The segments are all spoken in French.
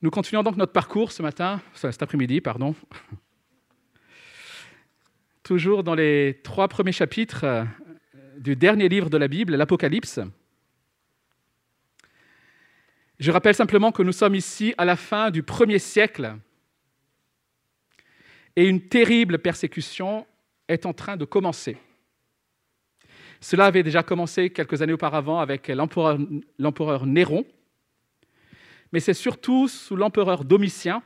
Nous continuons donc notre parcours ce matin, cet après-midi, pardon. Toujours dans les trois premiers chapitres euh, du dernier livre de la Bible, l'Apocalypse. Je rappelle simplement que nous sommes ici à la fin du premier siècle et une terrible persécution est en train de commencer. Cela avait déjà commencé quelques années auparavant avec l'empereur Néron, mais c'est surtout sous l'empereur Domitien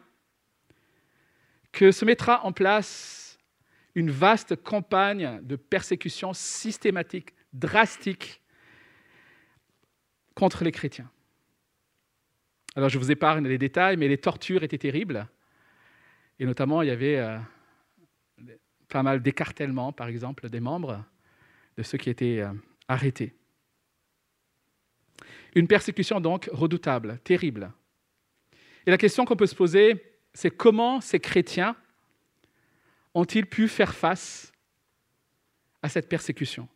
que se mettra en place une vaste campagne de persécution systématique, drastique, contre les chrétiens. Alors je vous épargne les détails, mais les tortures étaient terribles. Et notamment, il y avait euh, pas mal d'écartèlement, par exemple, des membres de ceux qui étaient euh, arrêtés. Une persécution donc redoutable, terrible. Et la question qu'on peut se poser, c'est comment ces chrétiens ont-ils pu faire face à cette persécution?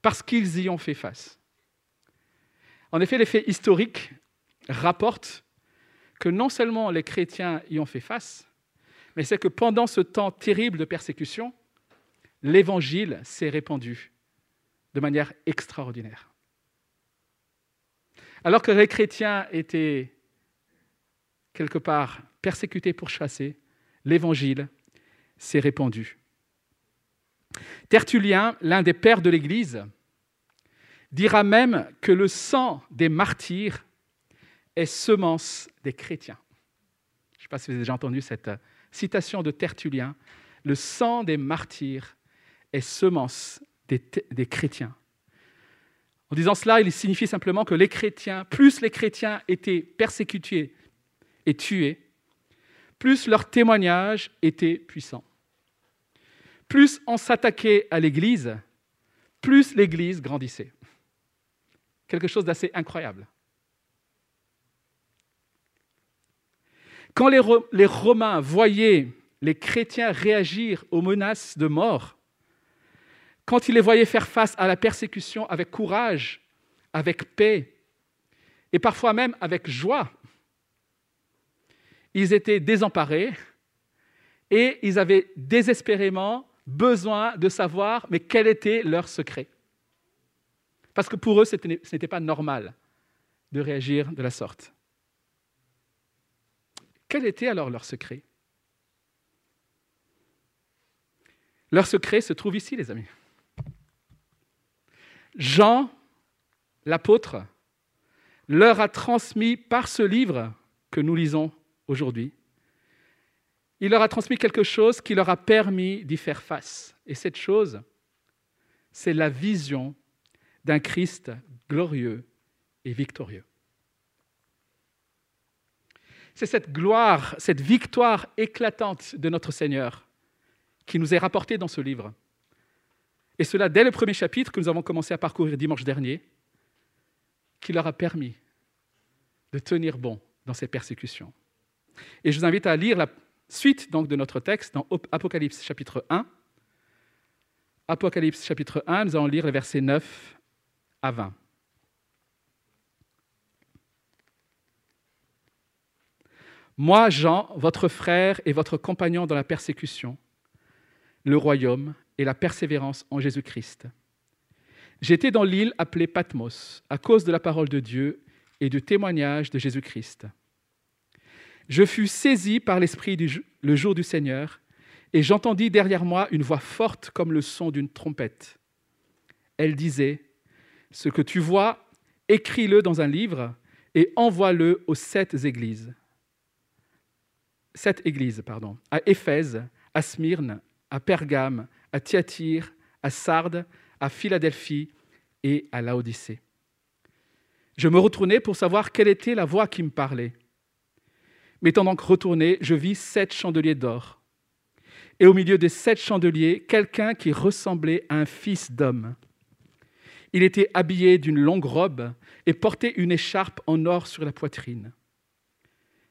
Parce qu'ils y ont fait face. En effet, les faits historiques rapportent que non seulement les chrétiens y ont fait face, mais c'est que pendant ce temps terrible de persécution, l'évangile s'est répandu de manière extraordinaire. Alors que les chrétiens étaient quelque part persécutés pour chasser, l'évangile s'est répandu. Tertullien, l'un des pères de l'Église, dira même que le sang des martyrs est semence des chrétiens. Je ne sais pas si vous avez déjà entendu cette citation de Tertullien. Le sang des martyrs est semence des, des chrétiens. En disant cela, il signifie simplement que les chrétiens, plus les chrétiens étaient persécutés et tués, plus leur témoignage était puissant. Plus on s'attaquait à l'Église, plus l'Église grandissait. Quelque chose d'assez incroyable. Quand les, les, Romains voyaient les chrétiens réagir aux menaces de mort, quand ils les voyaient faire face à la persécution avec courage, avec paix, et parfois même avec joie, ils étaient désemparés et ils avaient désespérément besoin de savoir mais quel était leur secret. Parce que pour eux, ce n'était pas normal de réagir de la sorte. Quel était alors leur secret? Leur secret se trouve ici, les amis. Jean, l'apôtre, leur a transmis par ce livre que nous lisons aujourd'hui, il leur a transmis quelque chose qui leur a permis d'y faire face. Et cette chose, c'est la vision d'un Christ glorieux et victorieux. C'est cette gloire, cette victoire éclatante de notre Seigneur qui nous est rapportée dans ce livre. Et cela dès le premier chapitre que nous avons commencé à parcourir dimanche dernier, qui leur a permis de tenir bon dans ces persécutions. Et je vous invite à lire la suite donc, de notre texte dans Apocalypse chapitre 1. Apocalypse chapitre 1, nous allons lire les versets 9 à 20. Moi, Jean, votre frère et votre compagnon dans la persécution, le royaume et la persévérance en Jésus-Christ. J'étais dans l'île appelée Patmos à cause de la parole de Dieu et du témoignage de Jésus-Christ. Je fus saisi par l'Esprit le jour du Seigneur, et j'entendis derrière moi une voix forte comme le son d'une trompette. Elle disait, Ce que tu vois, écris-le dans un livre et envoie-le aux sept églises. Sept églises, pardon, à Éphèse, à Smyrne, à Pergame, à Thyatire, à Sardes, à Philadelphie et à Laodicée. Je me retournai pour savoir quelle était la voix qui me parlait. M'étant donc retourné, je vis sept chandeliers d'or. Et au milieu des sept chandeliers, quelqu'un qui ressemblait à un fils d'homme. Il était habillé d'une longue robe et portait une écharpe en or sur la poitrine.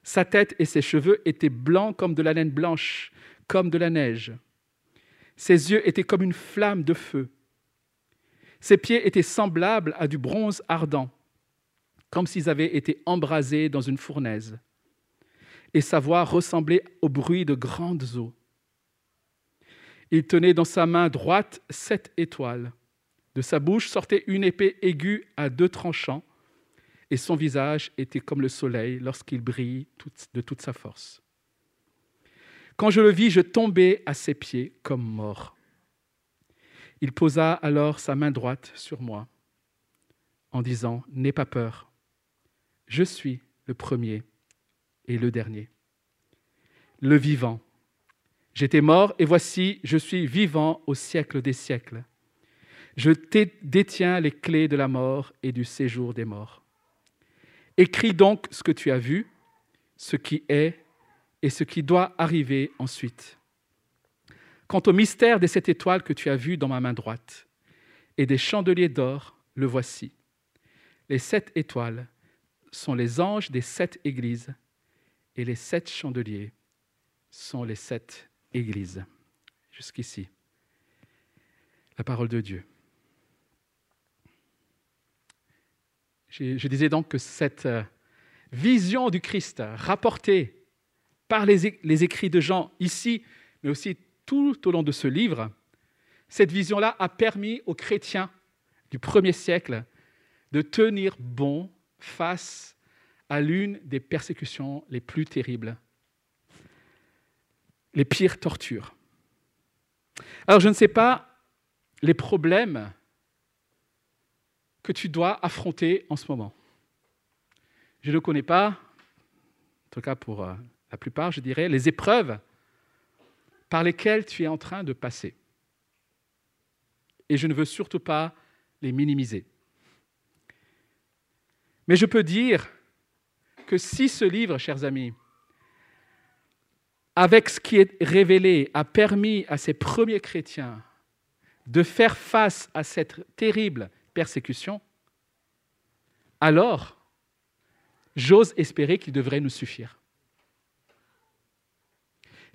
Sa tête et ses cheveux étaient blancs comme de la laine blanche, comme de la neige. Ses yeux étaient comme une flamme de feu. Ses pieds étaient semblables à du bronze ardent, comme s'ils avaient été embrasés dans une fournaise. et sa voix ressemblait au bruit de grandes eaux. Il tenait dans sa main droite sept étoiles. De sa bouche sortait une épée aiguë à deux tranchants, et son visage était comme le soleil lorsqu'il brille de toute sa force. Quand je le vis, je tombai à ses pieds comme mort. Il posa alors sa main droite sur moi en disant, N'aie pas peur, je suis le premier et le dernier, le vivant. J'étais mort et voici, je suis vivant au siècle des siècles. Je détiens les clés de la mort et du séjour des morts. Écris donc ce que tu as vu, ce qui est et ce qui doit arriver ensuite. Quant au mystère des sept étoiles que tu as vues dans ma main droite et des chandeliers d'or, le voici. Les sept étoiles sont les anges des sept églises et les sept chandeliers sont les sept églises. Jusqu'ici, la parole de Dieu. Je, disais donc que cette euh, vision du Christ rapportée par les, écrits de Jean ici, mais aussi tout au long de ce livre, cette vision-là a permis aux chrétiens du premier siècle de tenir bon face à l'une des persécutions les plus terribles, les pires tortures. Alors je ne sais pas les problèmes que tu dois affronter en ce moment. Je ne connais pas, en tout cas pour euh, la plupart, je dirais, les épreuves par lesquelles tu es en train de passer. Et je ne veux surtout pas les minimiser. Mais je peux dire que si ce livre, chers amis, avec ce qui est révélé, a permis à ces premiers chrétiens de faire face à cette terrible persécution, alors j'ose espérer qu'il devrait nous suffire.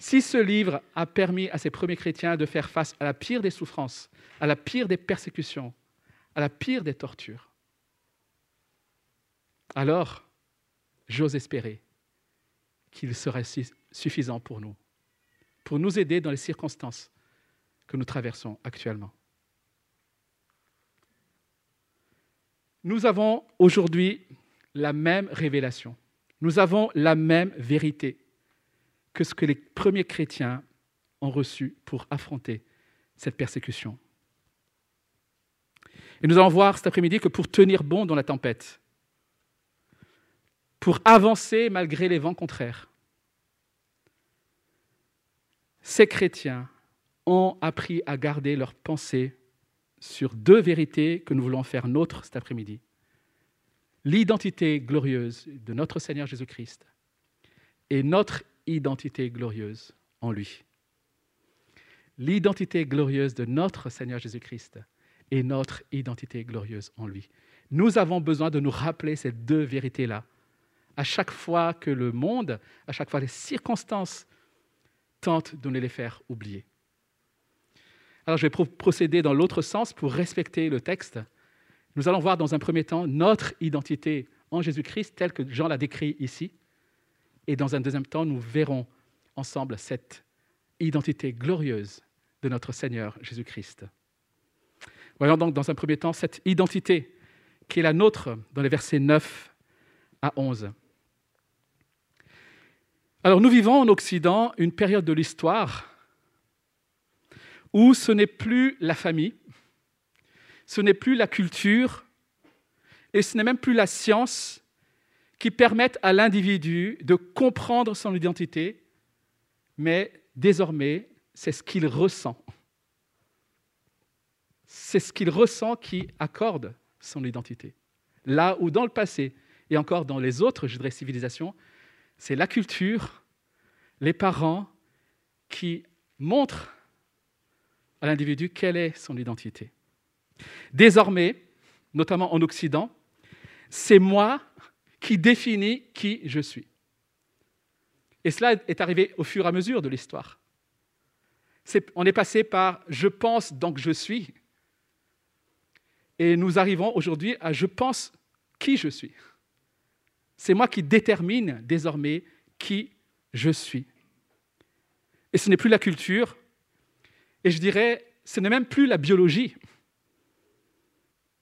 Si ce livre a permis à ces premiers chrétiens de faire face à la pire des souffrances, à la pire des persécutions, à la pire des tortures, alors j'ose espérer qu'il serait suffisant pour nous, pour nous aider dans les circonstances que nous traversons actuellement. Nous avons aujourd'hui la même révélation, nous avons la même vérité que ce que les premiers chrétiens ont reçu pour affronter cette persécution. Et nous allons voir cet après-midi que pour tenir bon dans la tempête, pour avancer malgré les vents contraires, ces chrétiens ont appris à garder leur pensée sur deux vérités que nous voulons faire nôtres cet après-midi. L'identité glorieuse de notre Seigneur Jésus-Christ et notre identité glorieuse en lui. L'identité glorieuse de notre Seigneur Jésus-Christ et notre identité glorieuse en lui. Nous avons besoin de nous rappeler ces deux vérités-là à chaque fois que le monde, à chaque fois les circonstances tentent de nous les faire oublier. Alors je vais procéder dans l'autre sens pour respecter le texte. Nous allons voir dans un premier temps notre identité en Jésus-Christ telle que Jean l'a décrit ici. Et dans un deuxième temps, nous verrons ensemble cette identité glorieuse de notre Seigneur Jésus-Christ. Voyons donc dans un premier temps cette identité qui est la nôtre dans les versets 9 à 11. Alors nous vivons en Occident une période de l'histoire où ce n'est plus la famille, ce n'est plus la culture, et ce n'est même plus la science qui permettent à l'individu de comprendre son identité, mais désormais, c'est ce qu'il ressent. C'est ce qu'il ressent qui accorde son identité. Là où dans le passé, et encore dans les autres, civilisations, c'est la culture, les parents qui montrent à l'individu quelle est son identité. Désormais, notamment en Occident, c'est moi qui définit qui je suis. Et cela est arrivé au fur et à mesure de l'histoire. on est passé par je pense donc je suis, et nous arrivons aujourd'hui à je pense qui je suis. C'est moi qui détermine désormais qui je suis. Et ce n'est plus la culture, et je dirais, ce n'est même plus la biologie.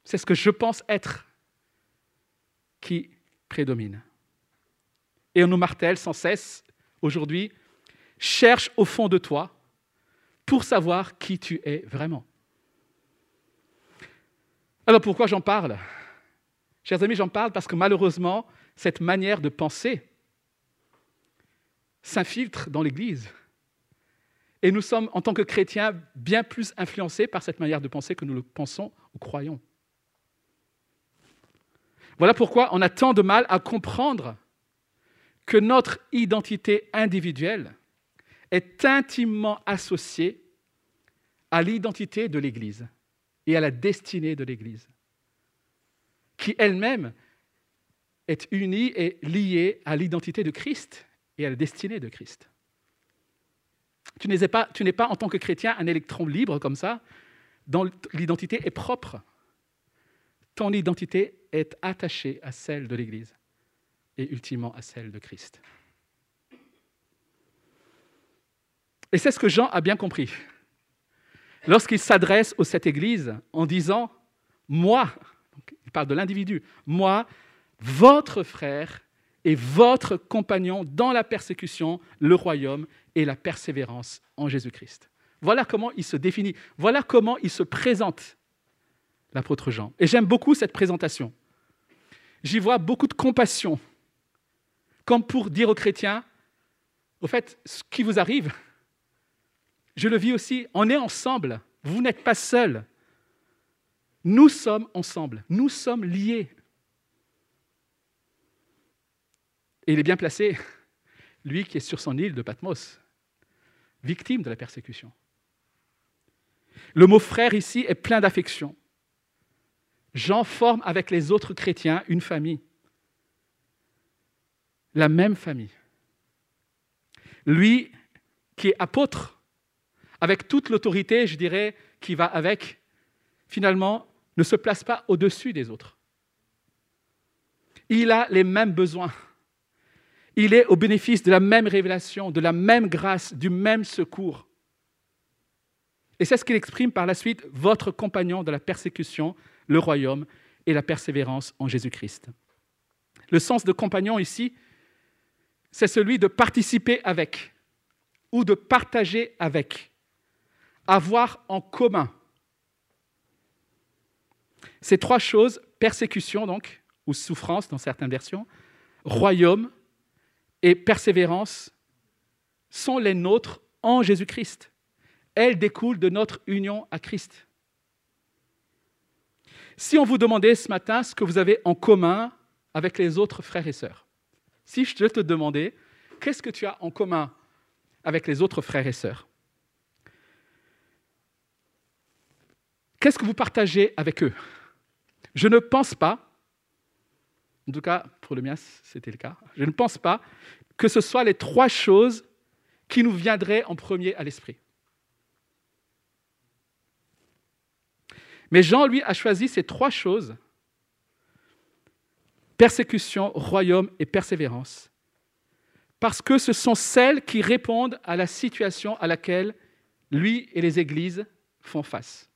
C'est ce que je pense être qui prédomine. Et on nous martèle sans cesse aujourd'hui, cherche au fond de toi pour savoir qui tu es vraiment. Alors pourquoi j'en parle? Chers amis, j'en parle parce que malheureusement, cette manière de penser s'infiltre dans l'Église. Et nous sommes, en tant que chrétiens, bien plus influencés par cette manière de penser que nous le pensons ou croyons. Voilà pourquoi on a tant de mal à comprendre que notre identité individuelle est intimement associée à l'identité de l'Église et à la destinée de l'Église, qui elle-même est unie et liée à l'identité de Christ et à la destinée de Christ. Tu n'es pas, en tant que chrétien un électron libre comme ça, dont l'identité est propre. Ton identité est attachée à celle de l'Église et ultimement à celle de Christ. Et c'est ce que Jean a bien compris. Lorsqu'il s'adresse à cette Église en disant, moi, il parle de l'individu, moi, votre frère et votre compagnon dans la persécution, le royaume et la persévérance en Jésus-Christ. Voilà comment il se définit, voilà comment il se présente, l'apôtre Jean. Et j'aime beaucoup cette présentation. J'y vois beaucoup de compassion, comme pour dire aux chrétiens, au fait, ce qui vous arrive, je le vis aussi, on est ensemble, vous n'êtes pas seuls. Nous sommes ensemble, nous sommes liés. Et il est bien placé, lui qui est sur son île de Patmos, victime de la persécution. Le mot frère ici est plein d'affection. Jean forme avec les autres chrétiens une famille, la même famille. Lui qui est apôtre, avec toute l'autorité, je dirais, qui va avec, finalement, ne se place pas au-dessus des autres. Il a les mêmes besoins. Il est au bénéfice de la même révélation, de la même grâce, du même secours. Et c'est ce qu'il exprime par la suite, votre compagnon de la persécution, le royaume et la persévérance en Jésus-Christ. Le sens de compagnon ici, c'est celui de participer avec ou de partager avec avoir en commun. Ces trois choses, persécution donc, ou souffrance dans certaines versions, royaume et persévérance, sont les nôtres en Jésus-Christ. Elles découlent de notre union à Christ. Si on vous demandait ce matin ce que vous avez en commun avec les autres frères et sœurs, si je te demandais qu'est-ce que tu as en commun avec les autres frères et sœurs, Qu'est-ce que vous partagez avec eux? Je ne pense pas, en tout cas pour le mien c'était le cas, je ne pense pas que ce soit les trois choses qui nous viendraient en premier à l'esprit. Mais Jean, lui, a choisi ces trois choses, persécution, royaume et persévérance, parce que ce sont celles qui répondent à la situation à laquelle lui et les églises font face.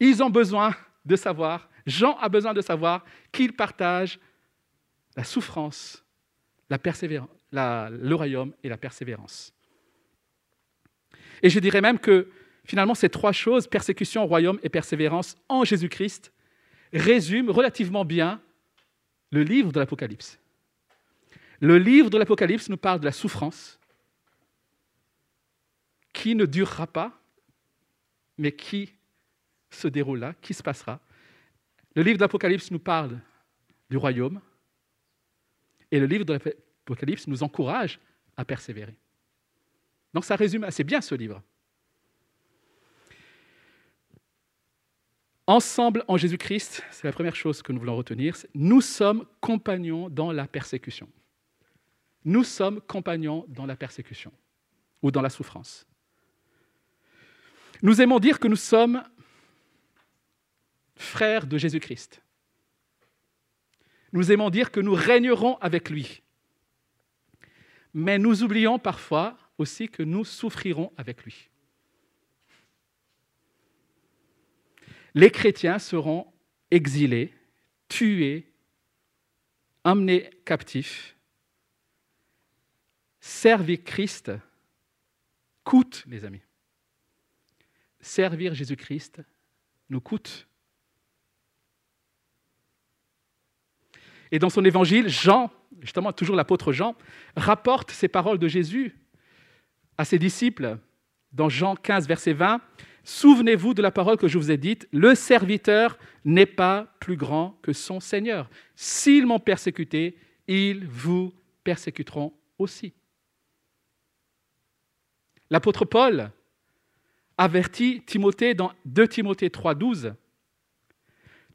Ils ont besoin de savoir, Jean a besoin de savoir qu'ils partagent la souffrance, la le royaume et la persévérance. Et je dirais même que finalement ces trois choses, persécution, royaume et persévérance en Jésus-Christ, résument relativement bien le livre de l'Apocalypse. Le livre de l'Apocalypse nous parle de la souffrance qui ne durera pas, mais qui se déroule là, qui se passera. Le livre d'Apocalypse nous parle du royaume et le livre de l'Apocalypse nous encourage à persévérer. Donc ça résume assez bien ce livre. Ensemble en Jésus-Christ, c'est la première chose que nous voulons retenir, nous sommes compagnons dans la persécution. Nous sommes compagnons dans la persécution ou dans la souffrance. Nous aimons dire que nous sommes frères de Jésus-Christ. Nous aimons dire que nous régnerons avec lui. mais nous oublions parfois aussi que nous souffrirons avec lui. Les chrétiens seront exilés, tués, emmenés captifs. Servir Christ coûte, les amis. Servir Jésus-Christ nous coûte. Et dans son évangile, Jean, justement toujours l'apôtre Jean, rapporte ces paroles de Jésus à ses disciples dans Jean 15, verset 20. Souvenez-vous de la parole que je vous ai dite, le serviteur n'est pas plus grand que son Seigneur. S'ils m'ont persécuté, ils vous persécuteront aussi. L'apôtre Paul avertit Timothée dans 2 Timothée 3, 12.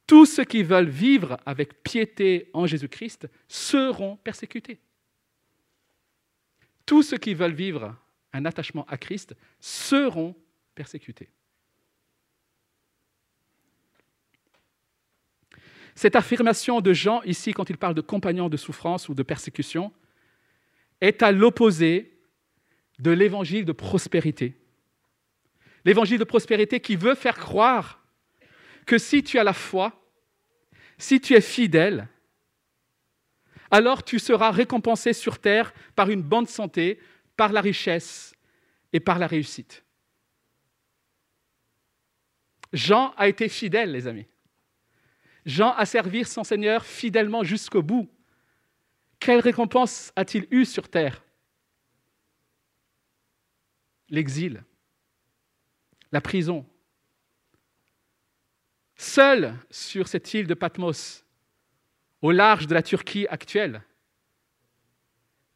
Tous ceux qui veulent vivre avec piété en Jésus-Christ seront persécutés. Tous ceux qui veulent vivre un attachement à Christ seront persécutés. Cette affirmation de Jean, ici, quand il parle de compagnons de souffrance ou de persécution, est à l'opposé de l'évangile de prospérité. L'évangile de prospérité qui veut faire croire que si tu as la foi, si tu es fidèle, alors tu seras récompensé sur terre par une bonne santé, par la richesse et par la réussite. Jean a été fidèle, les amis. Jean a servi son Seigneur fidèlement jusqu'au bout. Quelle récompense a-t-il eu sur terre? L'exil, la prison. Seul sur cette île de Patmos, au large de la Turquie actuelle,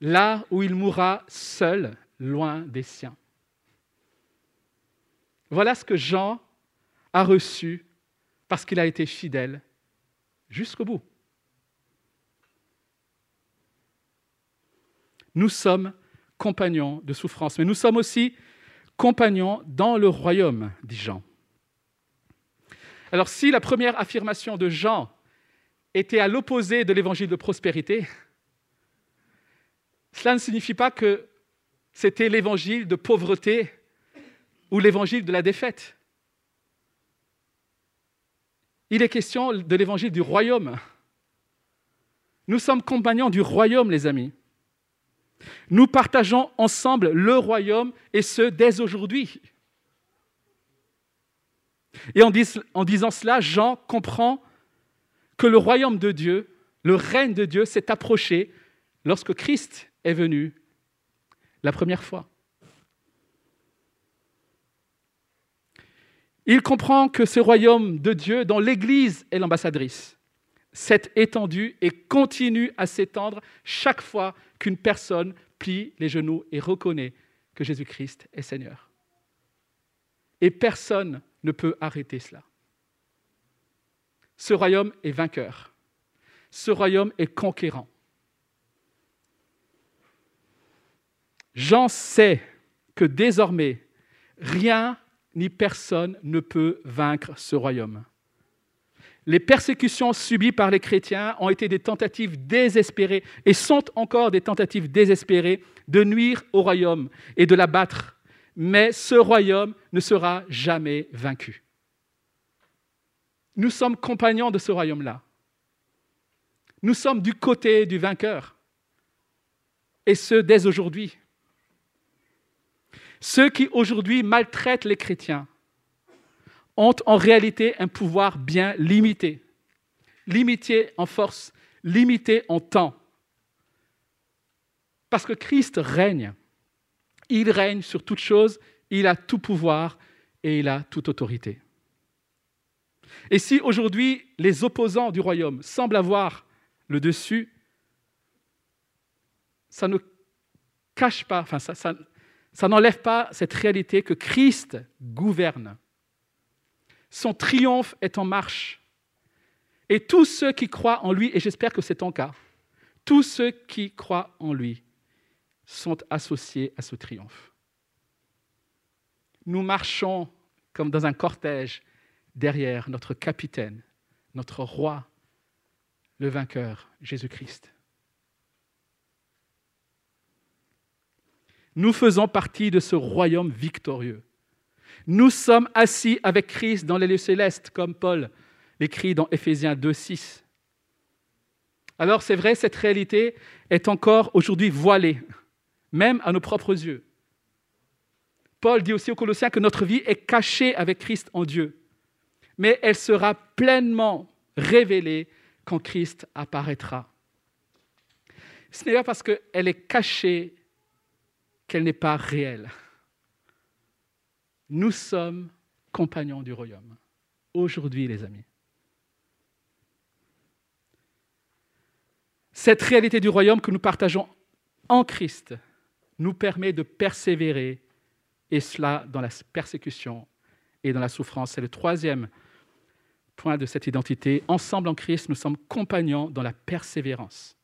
là où il mourra seul, loin des siens. Voilà ce que Jean a reçu parce qu'il a été fidèle jusqu'au bout. Nous sommes compagnons de souffrance, mais nous sommes aussi compagnons dans le royaume, dit Jean. Alors si la première affirmation de Jean était à l'opposé de l'évangile de prospérité, cela ne signifie pas que c'était l'évangile de pauvreté ou l'évangile de la défaite. Il est question de l'évangile du royaume. Nous sommes compagnons du royaume, les amis. Nous partageons ensemble le royaume et ce dès aujourd'hui. Et en, disant cela, Jean comprend que le royaume de Dieu, le règne de Dieu s'est approché lorsque Christ est venu la première fois. Il comprend que ce royaume de Dieu, dont l'Église est l'ambassadrice, s'est étendu et continue à s'étendre chaque fois qu'une personne plie les genoux et reconnaît que Jésus-Christ est Seigneur. Et personne ne peut arrêter cela. Ce royaume est vainqueur. Ce royaume est conquérant. Jean sait que désormais, rien ni personne ne peut vaincre ce royaume. Les persécutions subies par les chrétiens ont été des tentatives désespérées et sont encore des tentatives désespérées de nuire au royaume et de l'abattre. Mais ce royaume ne sera jamais vaincu. Nous sommes compagnons de ce royaume-là. Nous sommes du côté du vainqueur. Et ce, dès aujourd'hui. Ceux qui aujourd'hui maltraitent les chrétiens ont en réalité un pouvoir bien limité, limité en force, limité en temps. Parce que Christ règne. Il règne sur toute chose, il a tout pouvoir et il a toute autorité. Et si aujourd'hui les opposants du royaume semblent avoir le dessus, ça ne cache pas, enfin ça, ça n'enlève pas cette réalité que Christ gouverne. Son triomphe est en marche. Et tous ceux qui croient en lui, et j'espère que c'est ton cas, tous ceux qui croient en lui sont associés à ce triomphe. Nous marchons comme dans un cortège derrière notre capitaine, notre roi, le vainqueur, Jésus-Christ. Nous faisons partie de ce royaume victorieux. Nous sommes assis avec Christ dans les lieux célestes, comme Paul l'écrit dans Éphésiens 2, 6. Alors c'est vrai, cette réalité est encore aujourd'hui voilée, même à nos propres yeux. Paul dit aussi aux Colossiens que notre vie est cachée avec Christ en Dieu, mais elle sera pleinement révélée quand Christ apparaîtra. Ce n'est pas parce qu'elle est cachée qu'elle n'est pas réelle. Nous sommes compagnons du royaume. Aujourd'hui, les amis. Cette réalité du royaume que nous partageons en Christ nous permet de persévérer, et cela dans la persécution et dans la souffrance. C'est le troisième point de cette identité. Ensemble en Christ, nous sommes compagnons dans la persévérance.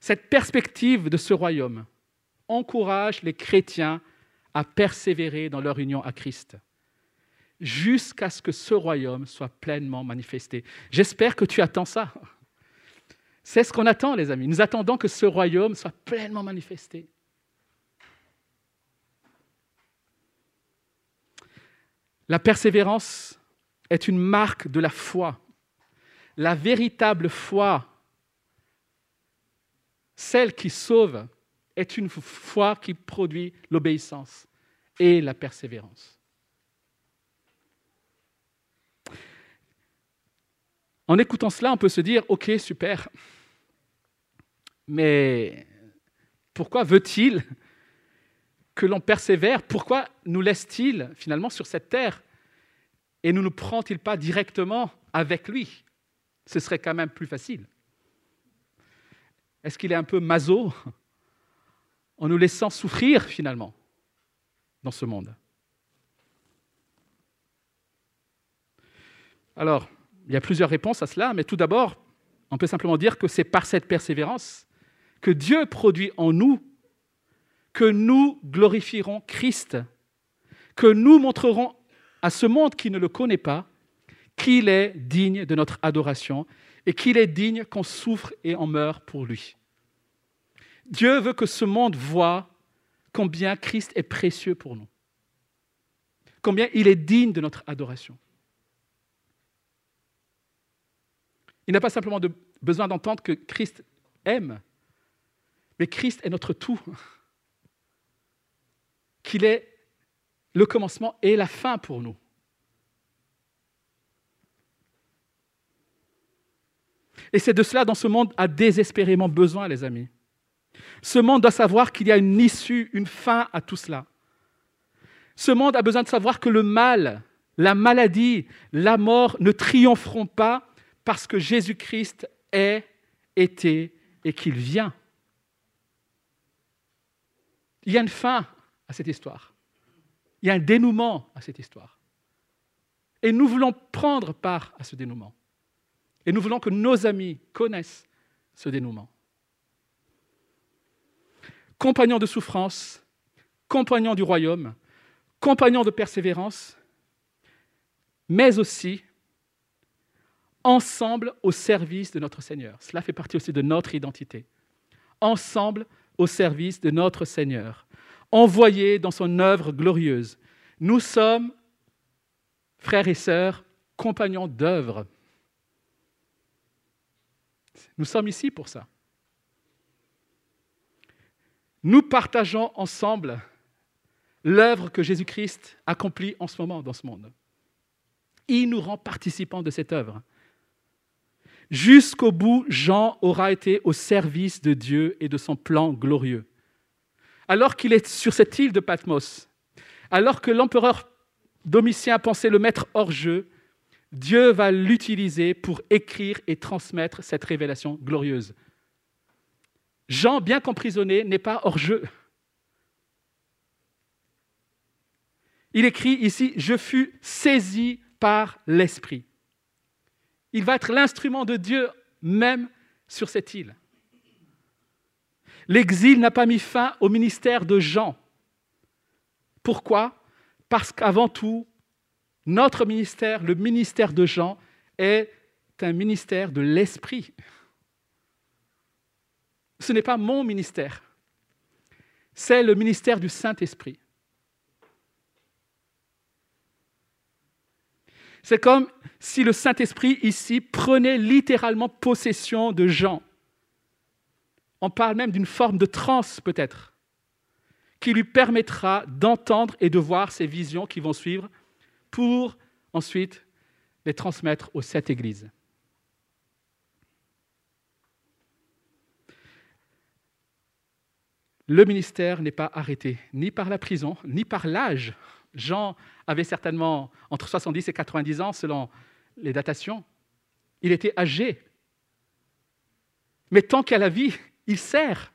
Cette perspective de ce royaume encourage les chrétiens à persévérer dans leur union à Christ jusqu'à ce que ce royaume soit pleinement manifesté. J'espère que tu attends ça. C'est ce qu'on attend, les amis. Nous attendons que ce royaume soit pleinement manifesté. La persévérance est une marque de la foi. La véritable foi, celle qui sauve, est une foi qui produit l'obéissance et la persévérance. En écoutant cela, on peut se dire, OK, super, mais pourquoi veut-il que l'on persévère? Pourquoi nous laisse-t-il finalement sur cette terre Et ne nous prend-il pas directement avec lui? Ce serait quand même plus facile. Est-ce qu'il est un peu maso en nous laissant souffrir finalement dans ce monde. Alors, il y a plusieurs réponses à cela, mais tout d'abord, on peut simplement dire que c'est par cette persévérance que Dieu produit en nous que nous glorifierons Christ, que nous montrerons à ce monde qui ne le connaît pas qu'il est digne de notre adoration et qu'il est digne qu'on souffre et on meurt pour lui. Dieu veut que ce monde voit combien Christ est précieux pour nous, combien il est digne de notre adoration. Il n'a pas simplement besoin d'entendre que Christ aime, mais Christ est notre tout, qu'il est le commencement et la fin pour nous. Et c'est de cela dont ce monde a désespérément besoin, les amis. Ce monde doit savoir qu'il y a une issue, une fin à tout cela. Ce monde a besoin de savoir que le mal, la maladie, la mort ne triompheront pas parce que Jésus-Christ est, été et qu'il vient. Il y a une fin à cette histoire. Il y a un dénouement à cette histoire. Et nous voulons prendre part à ce dénouement. Et nous voulons que nos amis connaissent ce dénouement compagnon de souffrance, compagnon du royaume, compagnon de persévérance, mais aussi ensemble au service de notre Seigneur. Cela fait partie aussi de notre identité. Ensemble au service de notre Seigneur, envoyés dans son œuvre glorieuse. Nous sommes, frères et sœurs, compagnons d'œuvre. Nous sommes ici pour ça. Nous partageons ensemble l'œuvre que Jésus-Christ accomplit en ce moment dans ce monde. Il nous rend participants de cette œuvre. Jusqu'au bout, Jean aura été au service de Dieu et de son plan glorieux. Alors qu'il est sur cette île de Patmos, alors que l'empereur Domitien pensait le mettre hors jeu, Dieu va l'utiliser pour écrire et transmettre cette révélation glorieuse. Jean, bien qu'emprisonné, n'est pas hors jeu. Il écrit ici, je fus saisi par l'Esprit. Il va être l'instrument de Dieu même sur cette île. L'exil n'a pas mis fin au ministère de Jean. Pourquoi? Parce qu'avant tout, notre ministère, le ministère de Jean, est un ministère de l'Esprit. Ce n'est pas mon ministère. C'est le ministère du Saint-Esprit. C'est comme si le Saint-Esprit ici prenait littéralement possession de Jean. On parle même d'une forme de transe peut-être, qui lui permettra d'entendre et de voir ces visions qui vont suivre pour ensuite les transmettre aux sept églises. Le ministère n'est pas arrêté ni par la prison, ni par l'âge. Jean avait certainement entre 70 et 90 ans selon les datations. Il était âgé. Mais tant qu'il a la vie, il sert.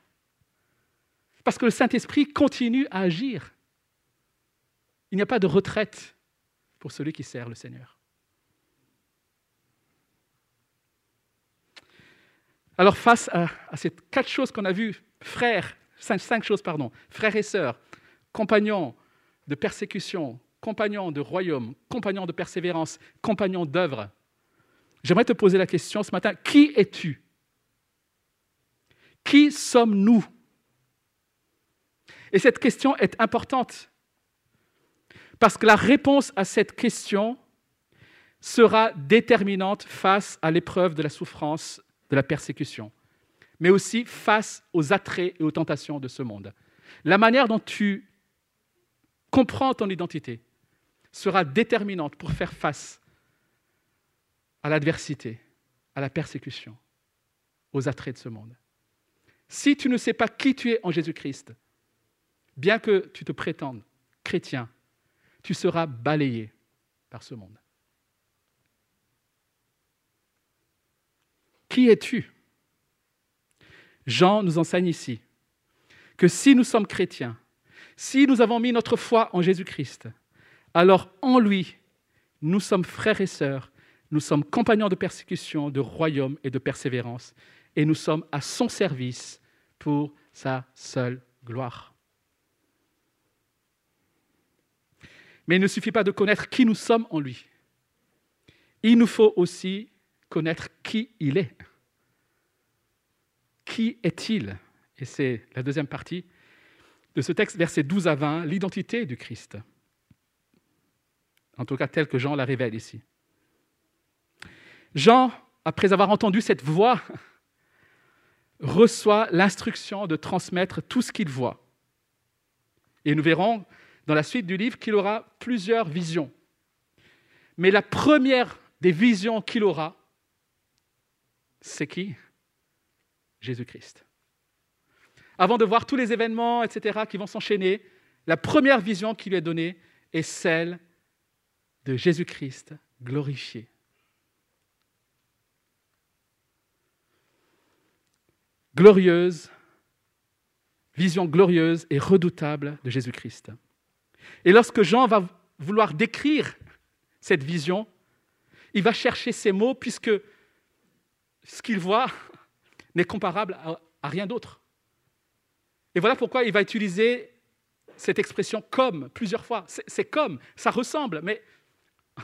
Parce que le Saint-Esprit continue à agir. Il n'y a pas de retraite pour celui qui sert le Seigneur. Alors face à, ces quatre choses qu'on a vues, frères, cinq, choses, pardon, frères et sœurs, compagnons de persécution, compagnons de royaume, compagnons de persévérance, compagnons d'œuvre, j'aimerais te poser la question ce matin, qui es-tu? Qui sommes-nous? Et cette question est importante parce que la réponse à cette question sera déterminante face à l'épreuve de la souffrance de la persécution, mais aussi face aux attraits et aux tentations de ce monde. La manière dont tu comprends ton identité sera déterminante pour faire face à l'adversité, à la persécution, aux attraits de ce monde. Si tu ne sais pas qui tu es en Jésus-Christ, bien que tu te prétendes chrétien, tu seras balayé par ce monde. Qui es-tu? Jean nous enseigne ici que si nous sommes chrétiens, si nous avons mis notre foi en Jésus-Christ, alors en lui, nous sommes frères et sœurs, nous sommes compagnons de persécution, de royaume et de persévérance, et nous sommes à son service pour sa seule gloire. Mais il ne suffit pas de connaître qui nous sommes en lui. Il nous faut aussi connaître qui il est. Qui est-il? Et c'est la deuxième partie de ce texte, versets 12 à 20, l'identité du Christ. En tout cas, tel que Jean la révèle ici. Jean, après avoir entendu cette voix, reçoit l'instruction de transmettre tout ce qu'il voit. Et nous verrons dans la suite du livre qu'il aura plusieurs visions. Mais la première des visions qu'il aura, c'est qui? Jésus-Christ. Avant de voir tous les événements, etc., qui vont s'enchaîner, la première vision qui lui est donnée est celle de Jésus-Christ glorifié. Glorieuse, vision glorieuse et redoutable de Jésus-Christ. Et lorsque Jean va vouloir décrire cette vision, il va chercher ces mots puisque ce qu'il voit n'est comparable à, rien d'autre. Et voilà pourquoi il va utiliser cette expression comme plusieurs fois. C'est comme, ça ressemble, mais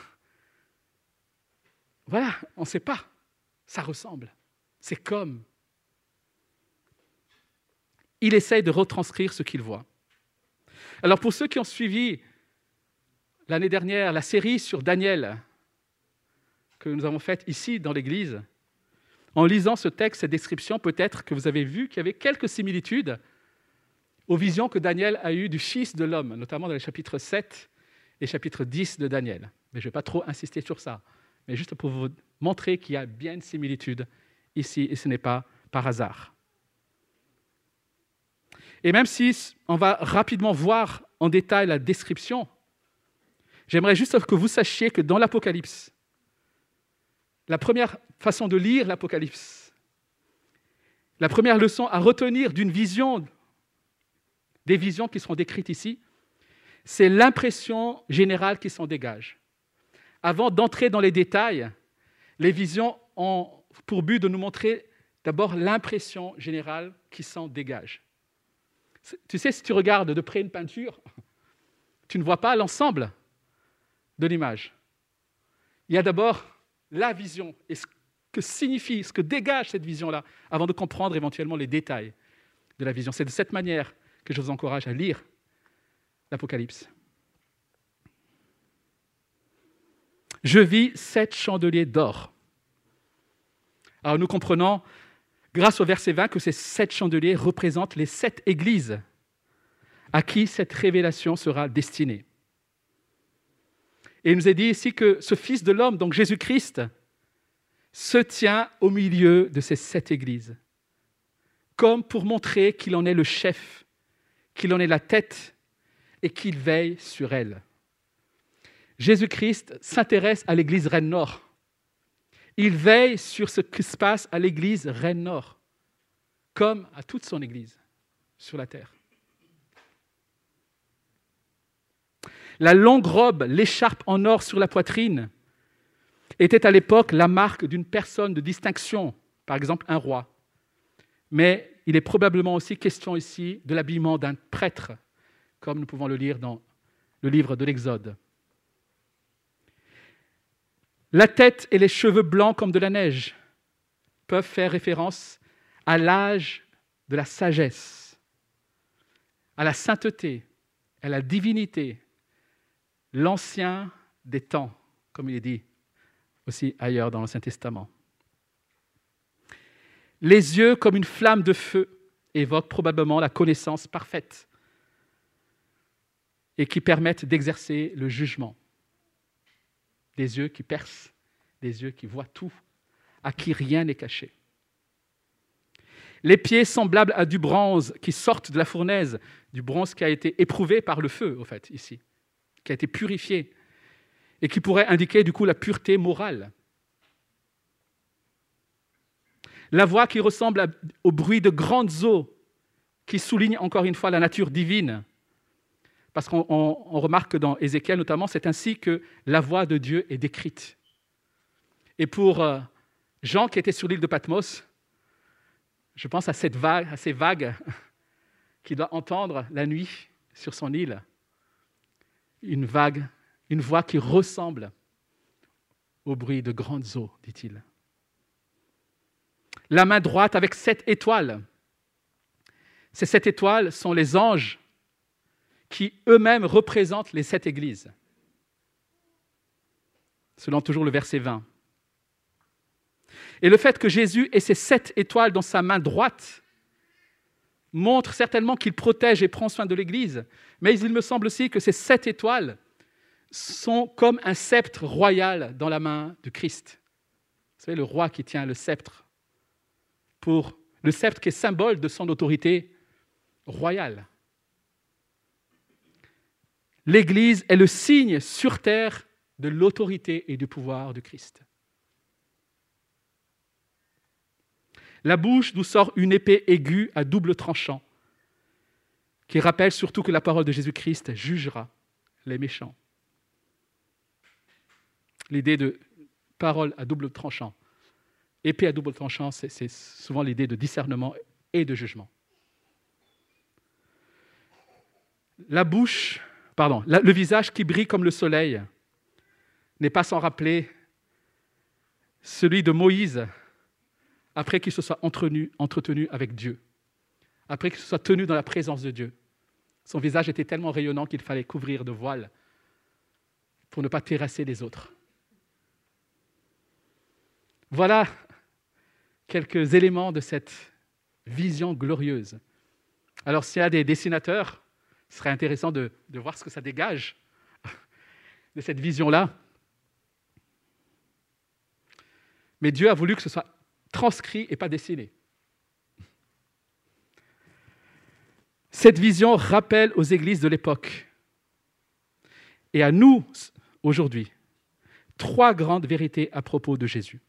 voilà, on ne sait pas. Ça ressemble. C'est comme. Il essaye de retranscrire ce qu'il voit. Alors pour ceux qui ont suivi l'année dernière la série sur Daniel que nous avons faite ici dans l'Église, en lisant ce texte, cette description, peut-être que vous avez vu qu'il y avait quelques similitudes aux visions que Daniel a eues du Fils de l'homme, notamment dans les chapitres 7 et chapitre 10 de Daniel. Mais je ne vais pas trop insister sur ça, mais juste pour vous montrer qu'il y a bien une similitude ici, et ce n'est pas par hasard. Et même si on va rapidement voir en détail la description, j'aimerais juste que vous sachiez que dans l'Apocalypse, la première façon de lire l'Apocalypse, la première leçon à retenir d'une vision, des visions qui sont décrites ici, c'est l'impression générale qui s'en dégage. Avant d'entrer dans les détails, les visions ont pour but de nous montrer d'abord l'impression générale qui s'en dégage. Tu sais, si tu regardes de près une peinture, tu ne vois pas l'ensemble de l'image. Il y a d'abord la vision et ce que signifie, ce que dégage cette vision-là, avant de comprendre éventuellement les détails de la vision. C'est de cette manière que je vous encourage à lire l'Apocalypse. Je vis sept chandeliers d'or. Alors nous comprenons, grâce au verset 20, que ces sept chandeliers représentent les sept églises à qui cette révélation sera destinée. Et il nous est dit ici que ce Fils de l'homme, donc Jésus-Christ, se tient au milieu de ces sept églises, comme pour montrer qu'il en est le chef, qu'il en est la tête et qu'il veille sur elle. Jésus-Christ s'intéresse à l'église Reine Nord. Il veille sur ce qui se passe à l'église Reine Nord, comme à toute son église sur la terre. La longue robe, l'écharpe en or sur la poitrine, était à l'époque la marque d'une personne de distinction, par exemple un roi. Mais il est probablement aussi question ici de l'habillement d'un prêtre, comme nous pouvons le lire dans le livre de l'Exode. La tête et les cheveux blancs comme de la neige peuvent faire référence à l'âge de la sagesse, à la sainteté, à la divinité, l'ancien des temps, comme il est dit aussi ailleurs dans l'Ancien Testament. Les yeux comme une flamme de feu évoquent probablement la connaissance parfaite et qui permettent d'exercer le jugement des yeux qui percent, des yeux qui voient tout, à qui rien n'est caché. Les pieds semblables à du bronze qui sortent de la fournaise, du bronze qui a été éprouvé par le feu, au fait, ici, qui a été purifié, et qui pourrait indiquer du coup la pureté morale. La voix qui ressemble au bruit de grandes eaux, qui souligne encore une fois la nature divine, parce qu'on remarque dans Ézéchiel notamment, c'est ainsi que la voix de Dieu est décrite. Et pour euh, Jean qui était sur l'île de Patmos, je pense à, cette vague, à ces vagues qu'il doit entendre la nuit sur son île. Une vague, une voix qui ressemble au bruit de grandes eaux, dit-il. La main droite avec sept étoiles. Ces sept étoiles sont les anges qui eux-mêmes représentent les sept églises, selon toujours le verset 20. Et le fait que Jésus ait ces sept étoiles dans sa main droite montre certainement qu'il protège et prend soin de l'Église, mais il me semble aussi que ces sept étoiles sont comme un sceptre royal dans la main de Christ. Vous savez, le roi qui tient le sceptre, pour le sceptre qui est symbole de son autorité royale. L'Église est le signe sur terre de l'autorité et du pouvoir de Christ. La bouche nous sort une épée aiguë à double tranchant, qui rappelle surtout que la parole de Jésus-Christ jugera les méchants. L'idée de parole à double tranchant, épée à double tranchant, c'est souvent l'idée de discernement et de jugement. La bouche pardon, le visage qui brille comme le soleil n'est pas sans rappeler celui de Moïse après qu'il se soit entretenu, entretenu avec Dieu, après qu'il se soit tenu dans la présence de Dieu. Son visage était tellement rayonnant qu'il fallait couvrir de voile pour ne pas terrasser les autres. Voilà quelques éléments de cette vision glorieuse. Alors s'il y a des dessinateurs, ce serait intéressant de, voir ce que ça dégage de cette vision-là. Mais Dieu a voulu que ce soit transcrit et pas dessiné. Cette vision rappelle aux églises de l'époque et à nous aujourd'hui trois grandes vérités à propos de Jésus.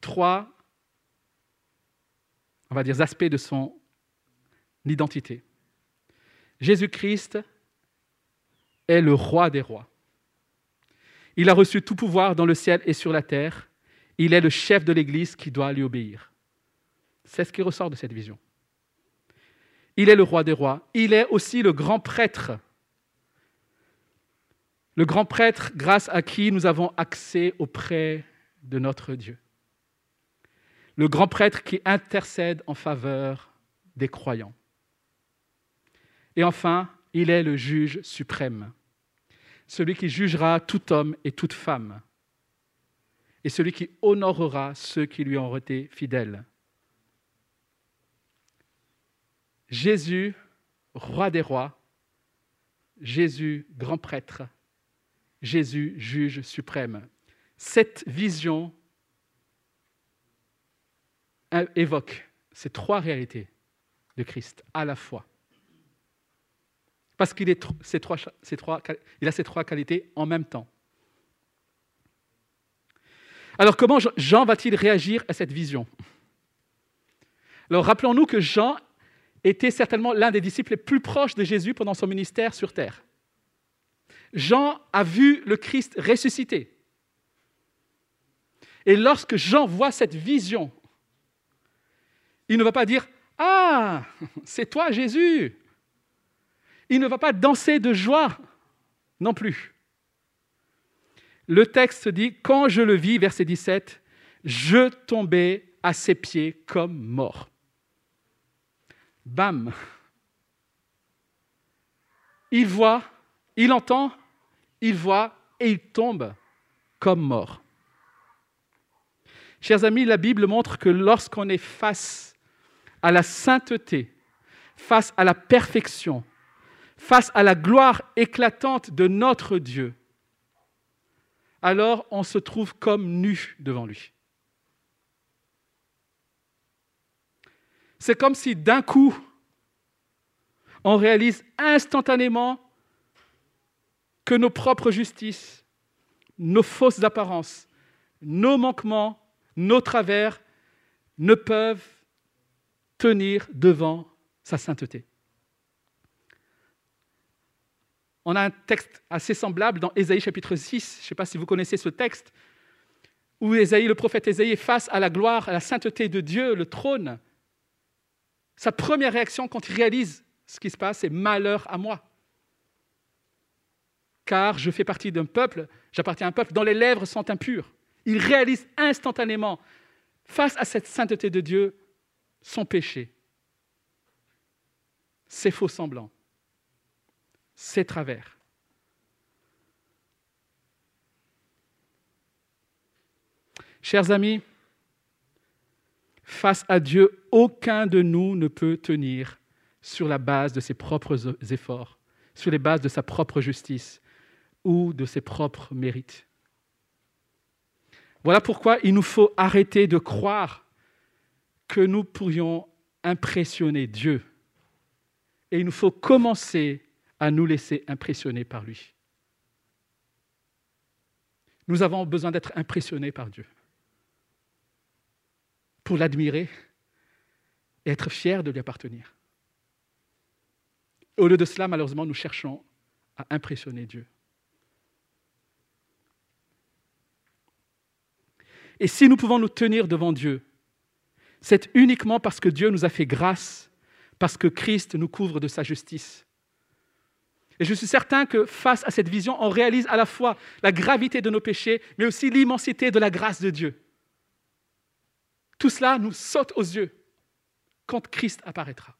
Trois, on va dire, aspects de son identité. Jésus-Christ est le roi des rois. Il a reçu tout pouvoir dans le ciel et sur la terre. Il est le chef de l'Église qui doit lui obéir. C'est ce qui ressort de cette vision. Il est le roi des rois. Il est aussi le grand prêtre. Le grand prêtre grâce à qui nous avons accès auprès de notre Dieu. Le grand prêtre qui intercède en faveur des croyants. Et enfin, il est le juge suprême, celui qui jugera tout homme et toute femme, et celui qui honorera ceux qui lui ont été fidèles. Jésus, roi des rois, Jésus, grand prêtre, Jésus, juge suprême. Cette vision évoque ces trois réalités de Christ à la fois. Parce qu'il a ces trois qualités en même temps. Alors comment Jean va-t-il réagir à cette vision? Alors rappelons-nous que Jean était certainement l'un des disciples les plus proches de Jésus pendant son ministère sur terre. Jean a vu le Christ ressuscité. Et lorsque Jean voit cette vision, il ne va pas dire Ah, c'est toi Jésus. Il ne va pas danser de joie non plus. Le texte dit Quand je le vis, verset 17, je tombais à ses pieds comme mort. Bam Il voit, il entend, il voit et il tombe comme mort. Chers amis, la Bible montre que lorsqu'on est face à la sainteté, face à la perfection, face à la gloire éclatante de notre Dieu, alors on se trouve comme nu devant lui. C'est comme si d'un coup, on réalise instantanément que nos propres justices, nos fausses apparences, nos manquements, nos travers ne peuvent tenir devant sa sainteté. On a un texte assez semblable dans Ésaïe chapitre 6, je ne sais pas si vous connaissez ce texte, où Ésaïe, le prophète Ésaïe face à la gloire, à la sainteté de Dieu, le trône. Sa première réaction quand il réalise ce qui se passe, c'est malheur à moi. Car je fais partie d'un peuple, j'appartiens à un peuple dont les lèvres sont impures. Il réalise instantanément, face à cette sainteté de Dieu, son péché, ses faux semblants, ses travers. Chers amis, face à Dieu, aucun de nous ne peut tenir sur la base de ses propres efforts, sur les bases de sa propre justice ou de ses propres mérites. Voilà pourquoi il nous faut arrêter de croire que nous pourrions impressionner Dieu. Et il nous faut commencer à nous laisser impressionner par lui. Nous avons besoin d'être impressionnés par Dieu pour l'admirer et être fiers de lui appartenir. Au lieu de cela, malheureusement, nous cherchons à impressionner Dieu. Et si nous pouvons nous tenir devant Dieu, c'est uniquement parce que Dieu nous a fait grâce, parce que Christ nous couvre de sa justice. Et je suis certain que face à cette vision, on réalise à la fois la gravité de nos péchés, mais aussi l'immensité de la grâce de Dieu. Tout cela nous saute aux yeux quand Christ apparaîtra.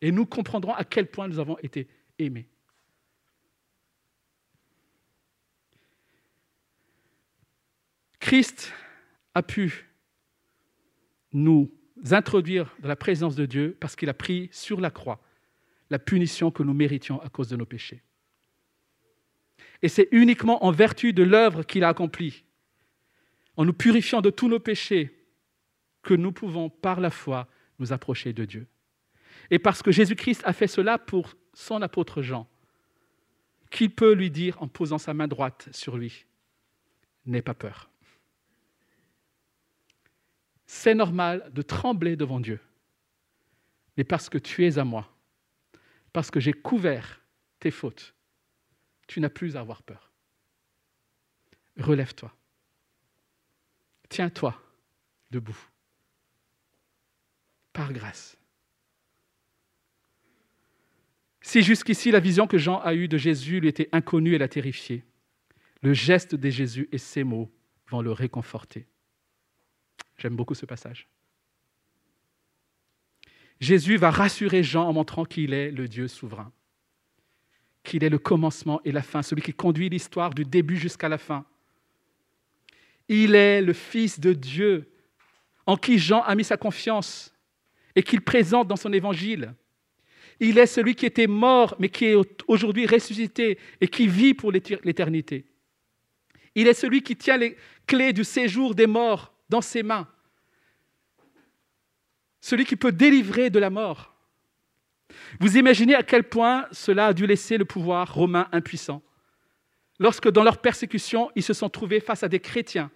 Et nous comprendrons à quel point nous avons été aimés. Christ a pu nous introduire dans la présence de Dieu parce qu'il a pris sur la croix la punition que nous méritions à cause de nos péchés. Et c'est uniquement en vertu de l'œuvre qu'il a accomplie, en nous purifiant de tous nos péchés, que nous pouvons par la foi nous approcher de Dieu. Et parce que Jésus-Christ a fait cela pour son apôtre Jean, qu'il peut lui dire en posant sa main droite sur lui, N'aie pas peur c'est normal de trembler devant Dieu. Mais parce que tu es à moi, parce que j'ai couvert tes fautes, tu n'as plus à avoir peur. Relève-toi. Tiens-toi debout. Par grâce. Si jusqu'ici la vision que Jean a eue de Jésus lui était inconnue et l'a terrifié, le geste de Jésus et ses mots vont le réconforter. J'aime beaucoup ce passage. Jésus va rassurer Jean en montrant qu'il est le Dieu souverain, qu'il est le commencement et la fin, celui qui conduit l'histoire du début jusqu'à la fin. Il est le Fils de Dieu en qui Jean a mis sa confiance et qu'il présente dans son évangile. Il est celui qui était mort, mais qui est aujourd'hui ressuscité et qui vit pour l'éternité. Il est celui qui tient les clés du séjour des morts dans ses mains. Celui qui peut délivrer de la mort. Vous imaginez à quel point cela a dû laisser le pouvoir romain impuissant. Lorsque dans leur persécution, ils se sont trouvés face à des chrétiens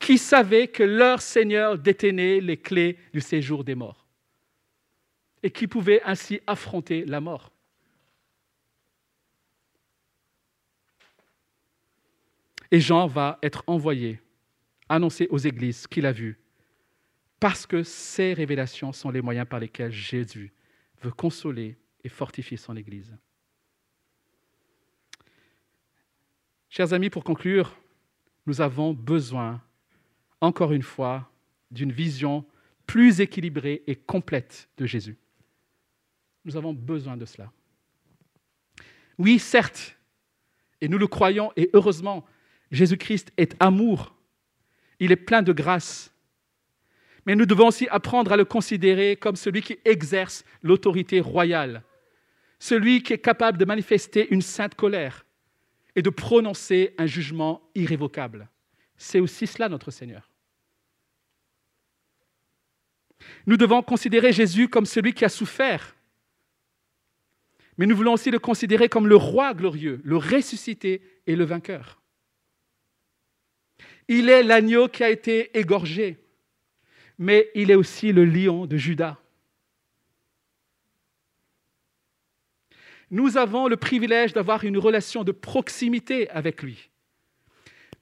qui savaient que leur Seigneur détenait les clés du séjour des morts et qui pouvaient ainsi affronter la mort. Et Jean va être envoyé, annoncer aux églises qu'il a vu, parce que ces révélations sont les moyens par lesquels Jésus veut consoler et fortifier son Église. Chers amis, pour conclure, nous avons besoin encore une fois, d'une vision plus équilibrée et complète de Jésus. Nous avons besoin de cela. Oui, certes, et nous le croyons, et heureusement, Jésus-Christ est amour, il est plein de grâce. Mais nous devons aussi apprendre à le considérer comme celui qui exerce l'autorité royale, celui qui est capable de manifester une sainte colère et de prononcer un jugement irrévocable. C'est aussi cela notre Seigneur. Nous devons considérer Jésus comme celui qui a souffert. Mais nous voulons aussi le considérer comme le roi glorieux, le ressuscité et le vainqueur. Il est l'agneau qui a été égorgé, mais il est aussi le lion de Judas. Nous avons le privilège d'avoir une relation de proximité avec lui.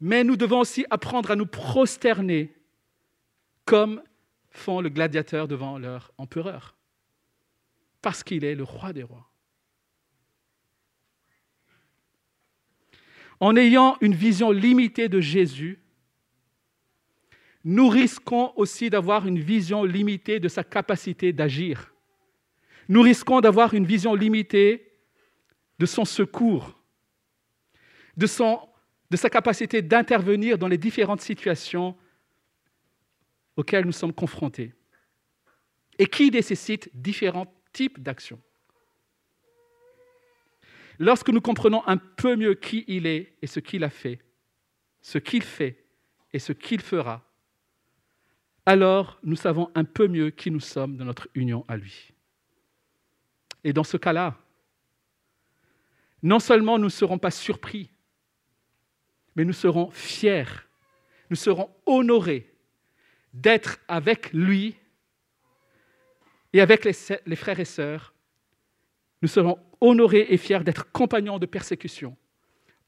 Mais nous devons aussi apprendre à nous prosterner comme font le gladiateur devant leur empereur, parce qu'il est le roi des rois. En ayant une vision limitée de Jésus, nous risquons aussi d'avoir une vision limitée de sa capacité d'agir. Nous risquons d'avoir une vision limitée de son secours, de, sa capacité d'intervenir dans les différentes situations auxquels nous sommes confrontés et qui nécessitent différents types d'actions. Lorsque nous comprenons un peu mieux qui il est et ce qu'il a fait, ce qu'il fait et ce qu'il fera, alors nous savons un peu mieux qui nous sommes dans notre union à lui. Et dans ce cas-là, non seulement nous ne serons pas surpris, mais nous serons fiers, nous serons honorés d'être avec lui et avec les, frères et sœurs. Nous serons honorés et fiers d'être compagnons de persécution,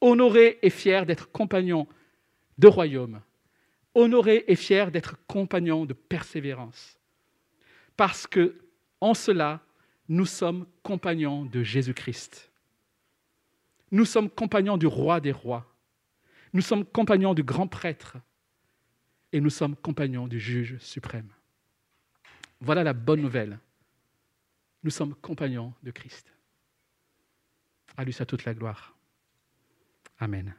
honorés et fiers d'être compagnons de royaume, honorés et fiers d'être compagnons de persévérance. Parce que, en cela, nous sommes compagnons de Jésus-Christ. Nous sommes compagnons du roi des rois. Nous sommes compagnons du grand prêtre et nous sommes compagnons du juge suprême. Voilà la bonne nouvelle. Nous sommes compagnons de Christ. À toute la gloire. Amen.